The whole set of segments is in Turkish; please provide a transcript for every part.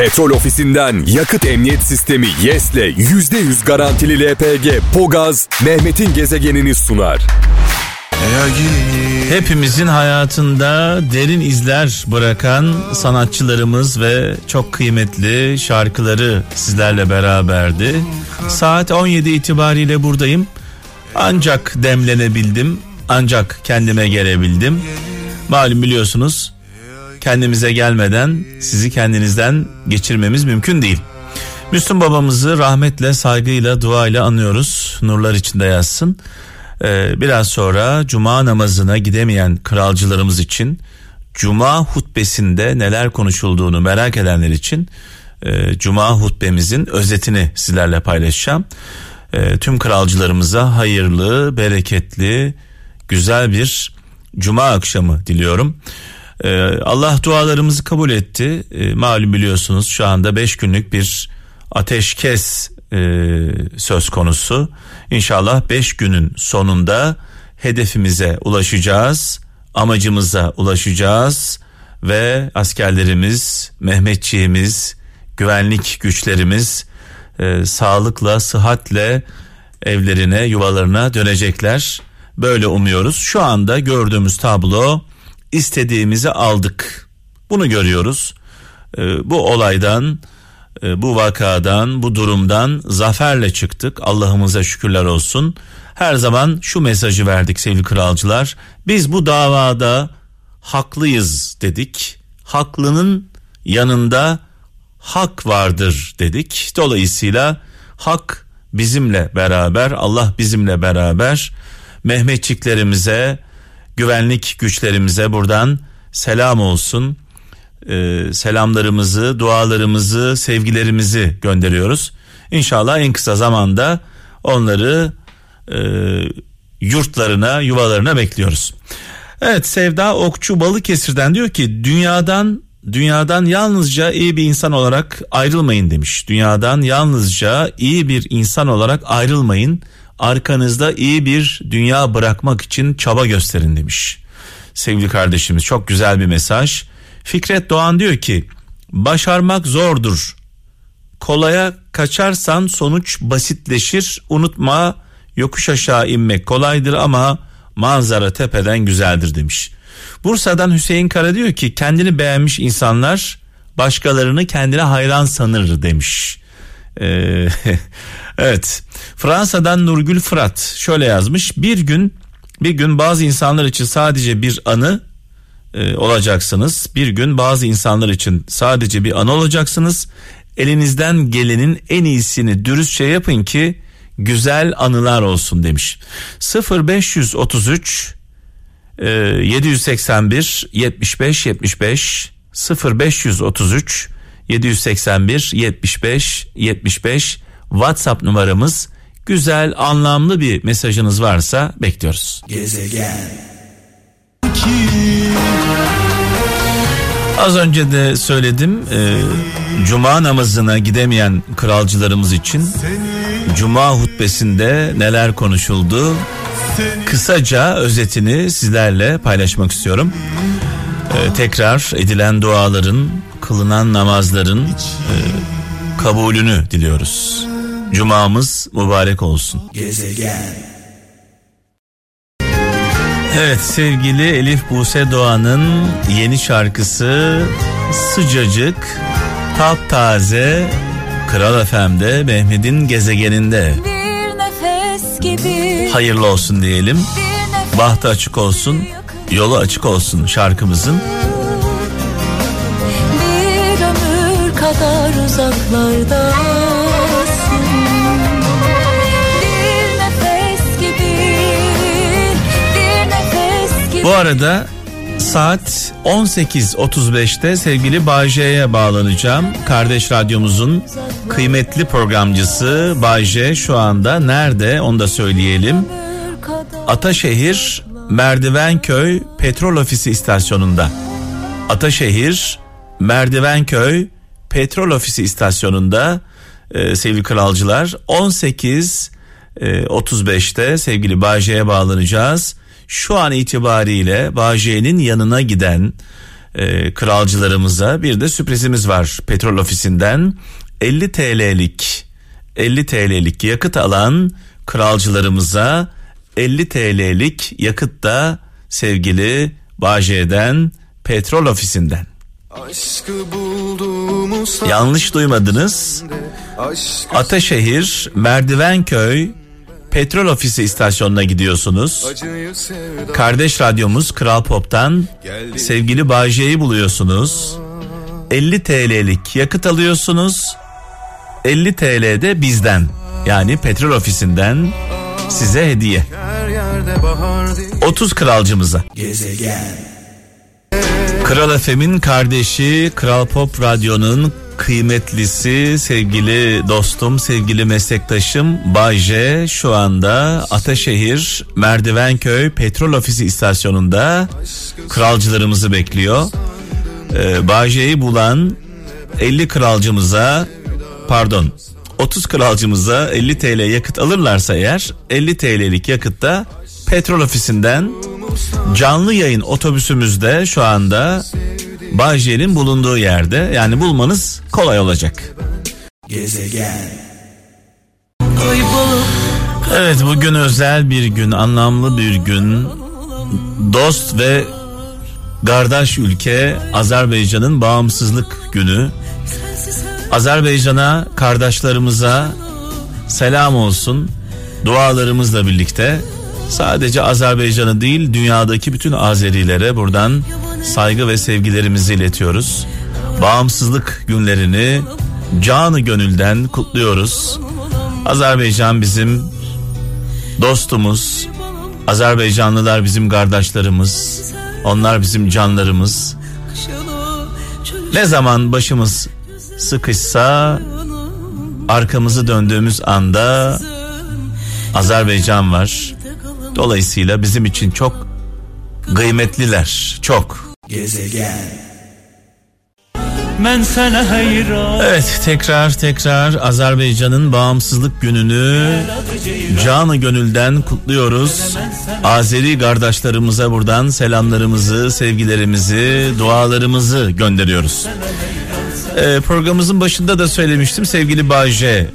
Petrol ofisinden yakıt emniyet sistemi YES'le %100 garantili LPG Pogaz Mehmet'in gezegenini sunar. Hepimizin hayatında derin izler bırakan sanatçılarımız ve çok kıymetli şarkıları sizlerle beraberdi. Saat 17 itibariyle buradayım. Ancak demlenebildim, ancak kendime gelebildim. Malum biliyorsunuz kendimize gelmeden sizi kendinizden geçirmemiz mümkün değil. Müslüm babamızı rahmetle, saygıyla, duayla anıyoruz. Nurlar içinde yazsın. Ee, biraz sonra cuma namazına gidemeyen kralcılarımız için cuma hutbesinde neler konuşulduğunu merak edenler için e, cuma hutbemizin özetini sizlerle paylaşacağım. E, tüm kralcılarımıza hayırlı, bereketli, güzel bir cuma akşamı diliyorum. Ee, Allah dualarımızı kabul etti. Ee, malum biliyorsunuz şu anda 5 günlük bir ateşkes e, söz konusu. İnşallah 5 günün sonunda hedefimize ulaşacağız, amacımıza ulaşacağız ve askerlerimiz, Mehmetçiğimiz, güvenlik güçlerimiz e, sağlıkla, sıhhatle evlerine, yuvalarına dönecekler. Böyle umuyoruz. Şu anda gördüğümüz tablo istediğimizi aldık. Bunu görüyoruz. E, bu olaydan, e, bu vakadan, bu durumdan zaferle çıktık. Allah'ımıza şükürler olsun. Her zaman şu mesajı verdik sevgili kralcılar. Biz bu davada haklıyız dedik. Haklının yanında hak vardır dedik. Dolayısıyla hak bizimle beraber, Allah bizimle beraber. Mehmetçiklerimize, güvenlik güçlerimize buradan selam olsun. Ee, selamlarımızı, dualarımızı, sevgilerimizi gönderiyoruz. İnşallah en kısa zamanda onları e, yurtlarına, yuvalarına bekliyoruz. Evet Sevda Okçu Balıkesir'den diyor ki dünyadan dünyadan yalnızca iyi bir insan olarak ayrılmayın demiş. Dünyadan yalnızca iyi bir insan olarak ayrılmayın arkanızda iyi bir dünya bırakmak için çaba gösterin demiş. Sevgili kardeşimiz çok güzel bir mesaj. Fikret Doğan diyor ki başarmak zordur. Kolaya kaçarsan sonuç basitleşir. Unutma yokuş aşağı inmek kolaydır ama manzara tepeden güzeldir demiş. Bursa'dan Hüseyin Kara diyor ki kendini beğenmiş insanlar başkalarını kendine hayran sanır demiş. Ee, evet. Fransa'dan Nurgül Fırat şöyle yazmış. Bir gün bir gün bazı insanlar için sadece bir anı e, olacaksınız. Bir gün bazı insanlar için sadece bir anı olacaksınız. Elinizden gelenin en iyisini dürüstçe yapın ki güzel anılar olsun demiş. 0533 e, 781 75 75 0533 781 75 75 WhatsApp numaramız. Güzel, anlamlı bir mesajınız varsa bekliyoruz. Gezegen. Az önce de söyledim e, Cuma namazına gidemeyen kralcılarımız için Cuma hutbesinde neler konuşuldu kısaca özetini sizlerle paylaşmak istiyorum. E, tekrar edilen duaların kılınan namazların e, kabulünü diliyoruz. Cumamız mübarek olsun. Gezegen. Evet sevgili Elif Buse Doğan'ın yeni şarkısı sıcacık, taptaze Kral FM'de Mehmet'in gezegeninde. Hayırlı olsun diyelim. Bahtı açık olsun, yolu açık olsun şarkımızın. Kadar uzaklardasın bir nefes gibi, bir nefes gibi. Bu arada saat 18.35'te sevgili Bayce'ye bağlanacağım. Kardeş radyomuzun kıymetli programcısı Bayce şu anda nerede onu da söyleyelim. Ataşehir Merdivenköy Petrol Ofisi istasyonunda. Ataşehir Merdivenköy petrol ofisi istasyonunda e, sevgili kralcılar 18 e, 35'te sevgili Bağcay'a bağlanacağız. Şu an itibariyle Bağcay'ın yanına giden e, kralcılarımıza bir de sürprizimiz var petrol ofisinden 50 TL'lik 50 TL'lik yakıt alan kralcılarımıza 50 TL'lik yakıt da sevgili Bağcay'dan petrol ofisinden. Yanlış duymadınız. Ataşehir, Merdivenköy, petrol ofisi istasyonuna gidiyorsunuz. Kardeş radyomuz Kral Pop'tan sevgili Bağcay'ı buluyorsunuz. 50 TL'lik yakıt alıyorsunuz. 50 TL de bizden yani petrol ofisinden size hediye. 30 kralcımıza. Gezegen. Kral Efem'in kardeşi Kral Pop Radyo'nun kıymetlisi sevgili dostum sevgili meslektaşım Bayce şu anda Ataşehir Merdivenköy Petrol Ofisi istasyonunda kralcılarımızı bekliyor. Ee, Bayce'yi bulan 50 kralcımıza pardon 30 kralcımıza 50 TL yakıt alırlarsa eğer 50 TL'lik yakıtta petrol ofisinden canlı yayın otobüsümüzde şu anda Bağcay'ın bulunduğu yerde yani bulmanız kolay olacak. Gezegen. Evet bugün özel bir gün, anlamlı bir gün. Dost ve kardeş ülke Azerbaycan'ın bağımsızlık günü. Azerbaycan'a, kardeşlerimize selam olsun. Dualarımızla birlikte sadece Azerbaycan'ı değil dünyadaki bütün Azerilere buradan saygı ve sevgilerimizi iletiyoruz. Bağımsızlık günlerini canı gönülden kutluyoruz. Azerbaycan bizim dostumuz. Azerbaycanlılar bizim kardeşlerimiz. Onlar bizim canlarımız. Ne zaman başımız sıkışsa arkamızı döndüğümüz anda Azerbaycan var. Dolayısıyla bizim için çok kıymetliler. Çok. Gezegen. Ben sana hayran. Evet tekrar tekrar Azerbaycan'ın bağımsızlık gününü canı gönülden kutluyoruz. Azeri kardeşlerimize buradan selamlarımızı, sevgilerimizi, dualarımızı gönderiyoruz. Ee, programımızın başında da söylemiştim sevgili Bayce.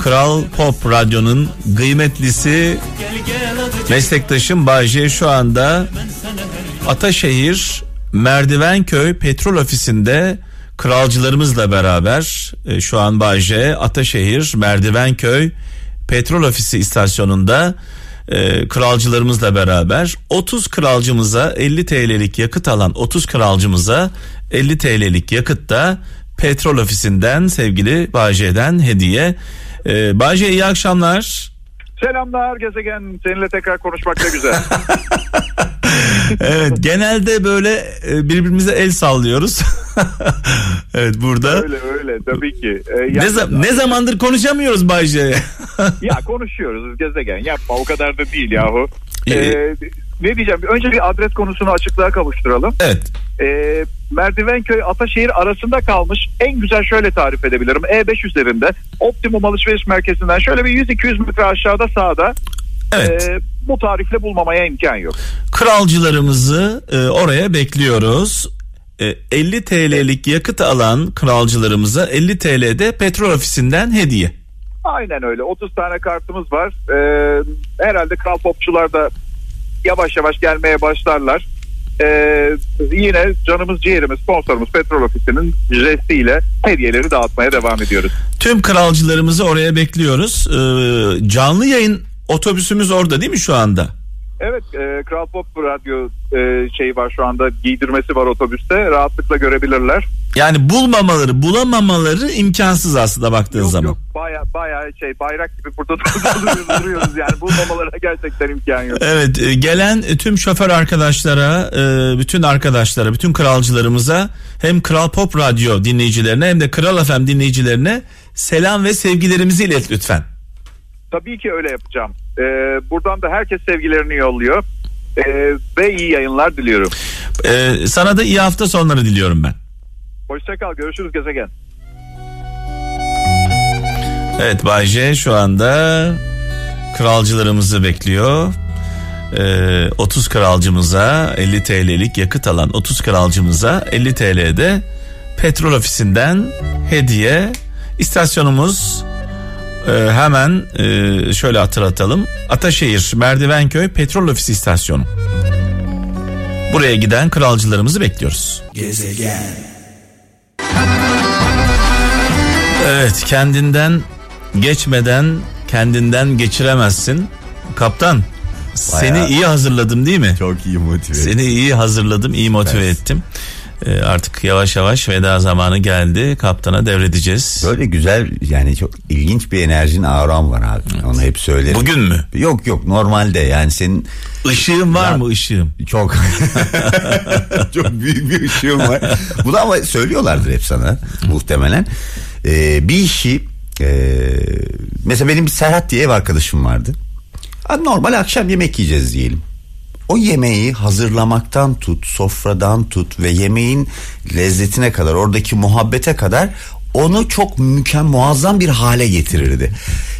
Kral Pop Radyo'nun kıymetlisi meslektaşım Bayce şu anda Ataşehir Merdivenköy Petrol Ofisi'nde kralcılarımızla beraber e, şu an Bayce Ataşehir Merdivenköy Petrol Ofisi istasyonunda e, kralcılarımızla beraber 30 kralcımıza 50 TL'lik yakıt alan 30 kralcımıza 50 TL'lik yakıt da petrol ofisinden sevgili Bayce'den hediye. Ee, Bayce iyi akşamlar. Selamlar gezegen. Seninle tekrar konuşmak ne güzel. evet genelde böyle e, birbirimize el sallıyoruz. evet burada. Öyle öyle tabii ki. Ee, yani, ne, za- ne zamandır konuşamıyoruz Bayce? ya konuşuyoruz gezegen yapma o kadar da değil yahu. Ee, ne diyeceğim önce bir adres konusunu açıklığa kavuşturalım. Evet. Ee, Merdivenköy Ataşehir arasında kalmış en güzel şöyle tarif edebilirim. E5 üzerinde Optimum alışveriş merkezinden şöyle bir 100-200 metre aşağıda sağda Evet. E, bu tarifle bulmamaya imkan yok. Kralcılarımızı e, oraya bekliyoruz. E, 50 TL'lik yakıt alan kralcılarımıza 50 TL'de petrol ofisinden hediye. Aynen öyle 30 tane kartımız var. E, herhalde kral popçular da yavaş yavaş gelmeye başlarlar. Ee, yine canımız ciğerimiz sponsorumuz Petrol Ofisi'nin jestiyle hediyeleri dağıtmaya devam ediyoruz. Tüm kralcılarımızı oraya bekliyoruz. Ee, canlı yayın otobüsümüz orada değil mi şu anda? Evet e, Kral Pop Radyo e, şeyi var şu anda giydirmesi var otobüste rahatlıkla görebilirler. Yani bulmamaları bulamamaları imkansız aslında baktığın yok, zaman. Yok baya baya şey bayrak gibi burada duruyoruz, yani bulmamalara gerçekten imkan yok. Evet e, gelen tüm şoför arkadaşlara e, bütün arkadaşlara bütün kralcılarımıza hem Kral Pop Radyo dinleyicilerine hem de Kral FM dinleyicilerine selam ve sevgilerimizi ilet lütfen. Tabii ki öyle yapacağım. Ee, buradan da herkes sevgilerini yolluyor. Ee, ve iyi yayınlar diliyorum. Ee, sana da iyi hafta sonları diliyorum ben. Hoşçakal görüşürüz gezegen. Evet Bay J şu anda kralcılarımızı bekliyor. Ee, 30 kralcımıza 50 TL'lik yakıt alan 30 kralcımıza 50 TL'de petrol ofisinden hediye. İstasyonumuz e, hemen e, şöyle hatırlatalım. Ataşehir Merdivenköy Petrol Ofisi istasyonu. Buraya giden kralcılarımızı bekliyoruz. Gezegen. Evet kendinden geçmeden kendinden geçiremezsin. Kaptan seni iyi hazırladım değil mi? Çok iyi motive. Seni iyi hazırladım, iyi motive evet. ettim. Ee, artık yavaş yavaş veda zamanı geldi. Kaptana devredeceğiz. Böyle güzel yani çok ilginç bir enerjin ağram var abi. Evet. Onu hep söylerim. Bugün mü? Yok yok normalde yani senin... Işığın var ya, mı ışığım? Çok. çok büyük bir ışığım var. Bu da ama söylüyorlardır hep sana muhtemelen. Ee, bir işi e, mesela benim bir Serhat diye ev arkadaşım vardı. Normal akşam yemek yiyeceğiz diyelim o yemeği hazırlamaktan tut, sofradan tut ve yemeğin lezzetine kadar, oradaki muhabbete kadar onu çok mükemmel, muazzam bir hale getirirdi.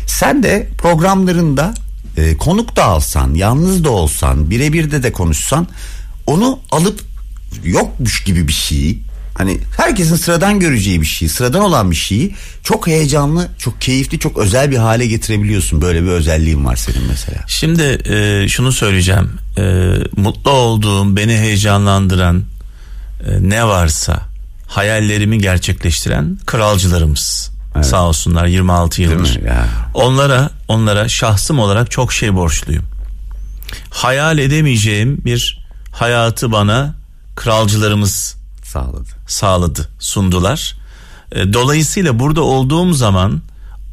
Sen de programlarında e, konuk da alsan, yalnız da olsan, birebir de de konuşsan onu alıp yokmuş gibi bir şeyi Hani herkesin sıradan göreceği bir şey, sıradan olan bir şeyi çok heyecanlı, çok keyifli, çok özel bir hale getirebiliyorsun. Böyle bir özelliğin var senin mesela. Şimdi e, şunu söyleyeceğim. E, mutlu olduğum, beni heyecanlandıran e, ne varsa hayallerimi gerçekleştiren kralcılarımız. Evet. Sağ olsunlar 26 yıldır. Onlara onlara şahsım olarak çok şey borçluyum. Hayal edemeyeceğim bir hayatı bana kralcılarımız sağladı. Sağladı, sundular. E, dolayısıyla burada olduğum zaman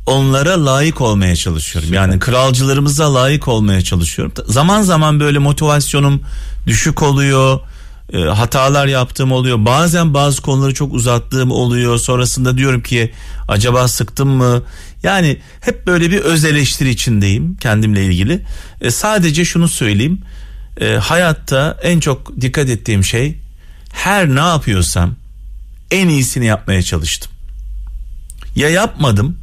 onlara layık olmaya çalışıyorum. Süper. Yani kralcılarımıza layık olmaya çalışıyorum. Zaman zaman böyle motivasyonum düşük oluyor. E, hatalar yaptığım oluyor. Bazen bazı konuları çok uzattığım oluyor. Sonrasında diyorum ki acaba sıktım mı? Yani hep böyle bir öz eleştiri içindeyim kendimle ilgili. E, sadece şunu söyleyeyim. E, hayatta en çok dikkat ettiğim şey her ne yapıyorsam en iyisini yapmaya çalıştım. Ya yapmadım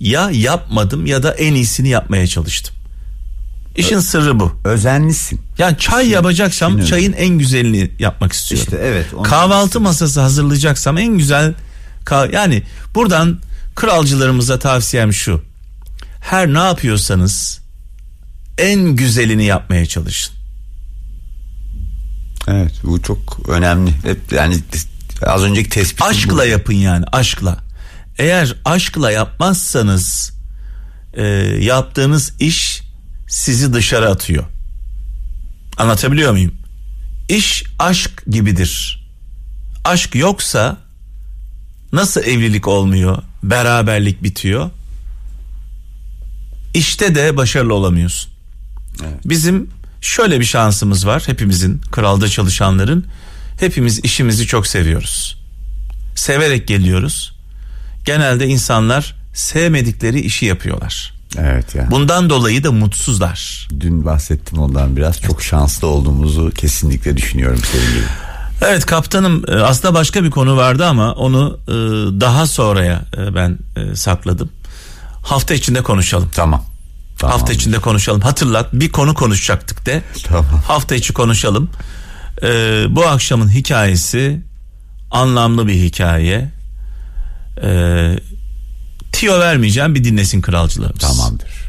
ya yapmadım ya da en iyisini yapmaya çalıştım. İşin Ö- sırrı bu. Özenlisin. Yani çay yapacaksam Şimdi çayın en güzelini yapmak istiyorum. İşte evet. Kahvaltı masası hazırlayacaksam en güzel yani buradan kralcılarımıza tavsiyem şu. Her ne yapıyorsanız en güzelini yapmaya çalışın. Evet bu çok önemli. Hep yani az önceki tespit. Aşkla bu. yapın yani aşkla. Eğer aşkla yapmazsanız e, yaptığınız iş sizi dışarı atıyor. Anlatabiliyor muyum? İş aşk gibidir. Aşk yoksa nasıl evlilik olmuyor, beraberlik bitiyor? İşte de başarılı olamıyorsun. Evet. Bizim şöyle bir şansımız var hepimizin kralda çalışanların hepimiz işimizi çok seviyoruz. Severek geliyoruz. Genelde insanlar sevmedikleri işi yapıyorlar. Evet ya. Bundan dolayı da mutsuzlar. Dün bahsettim ondan biraz. Çok şanslı olduğumuzu kesinlikle düşünüyorum senin gibi. Evet kaptanım e, aslında başka bir konu vardı ama onu e, daha sonraya e, ben sakladım. Hafta içinde konuşalım. Tamam. Tamam. Hafta içinde konuşalım. Hatırlat bir konu konuşacaktık de. Tamam. Hafta içi konuşalım. Ee, bu akşamın hikayesi anlamlı bir hikaye. Ee, tiyo vermeyeceğim bir dinlesin kralcılarımız. Tamamdır.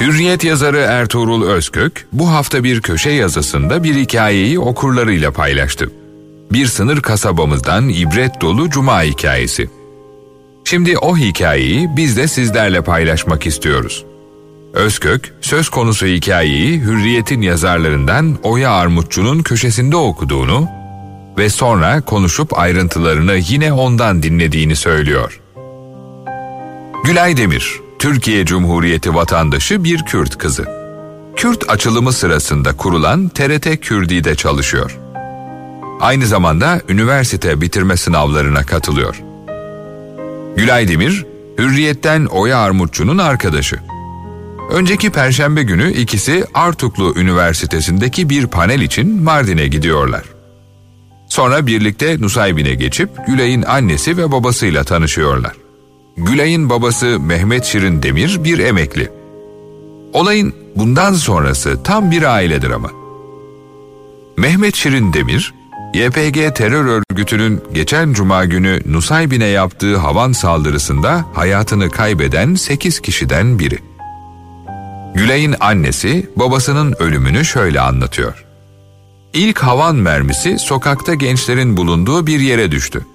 Hürriyet yazarı Ertuğrul Özkök bu hafta bir köşe yazısında bir hikayeyi okurlarıyla paylaştı. Bir sınır kasabamızdan ibret dolu cuma hikayesi. Şimdi o hikayeyi biz de sizlerle paylaşmak istiyoruz. Özkök, söz konusu hikayeyi Hürriyet'in yazarlarından Oya Armutçu'nun köşesinde okuduğunu ve sonra konuşup ayrıntılarını yine ondan dinlediğini söylüyor. Gülay Demir, Türkiye Cumhuriyeti vatandaşı bir Kürt kızı. Kürt açılımı sırasında kurulan TRT Kürdi'de çalışıyor. Aynı zamanda üniversite bitirme sınavlarına katılıyor. Gülay Demir, Hürriyet'ten Oya Armutçu'nun arkadaşı. Önceki perşembe günü ikisi Artuklu Üniversitesi'ndeki bir panel için Mardin'e gidiyorlar. Sonra birlikte Nusaybin'e geçip Gülay'ın annesi ve babasıyla tanışıyorlar. Gülay'ın babası Mehmet Şirin Demir bir emekli. Olayın bundan sonrası tam bir aile dramı. Mehmet Şirin Demir, YPG terör örgütünün geçen cuma günü Nusaybin'e yaptığı havan saldırısında hayatını kaybeden 8 kişiden biri. Gülay'ın annesi babasının ölümünü şöyle anlatıyor. İlk havan mermisi sokakta gençlerin bulunduğu bir yere düştü.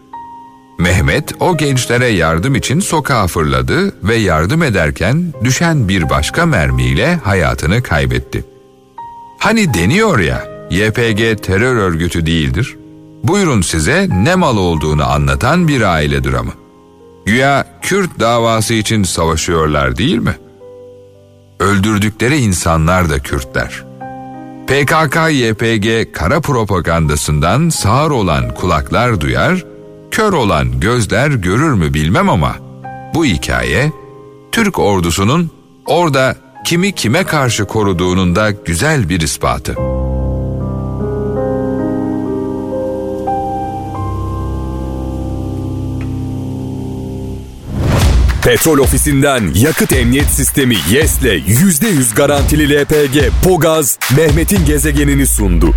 Mehmet o gençlere yardım için sokağa fırladı ve yardım ederken düşen bir başka mermiyle hayatını kaybetti. Hani deniyor ya, YPG terör örgütü değildir. Buyurun size ne mal olduğunu anlatan bir aile dramı. Güya Kürt davası için savaşıyorlar değil mi? Öldürdükleri insanlar da Kürtler. PKK-YPG kara propagandasından sağır olan kulaklar duyar, kör olan gözler görür mü bilmem ama bu hikaye Türk ordusunun orada kimi kime karşı koruduğunun da güzel bir ispatı. Petrol ofisinden yakıt emniyet sistemi YES'le %100 garantili LPG Pogaz Mehmet'in gezegenini sundu.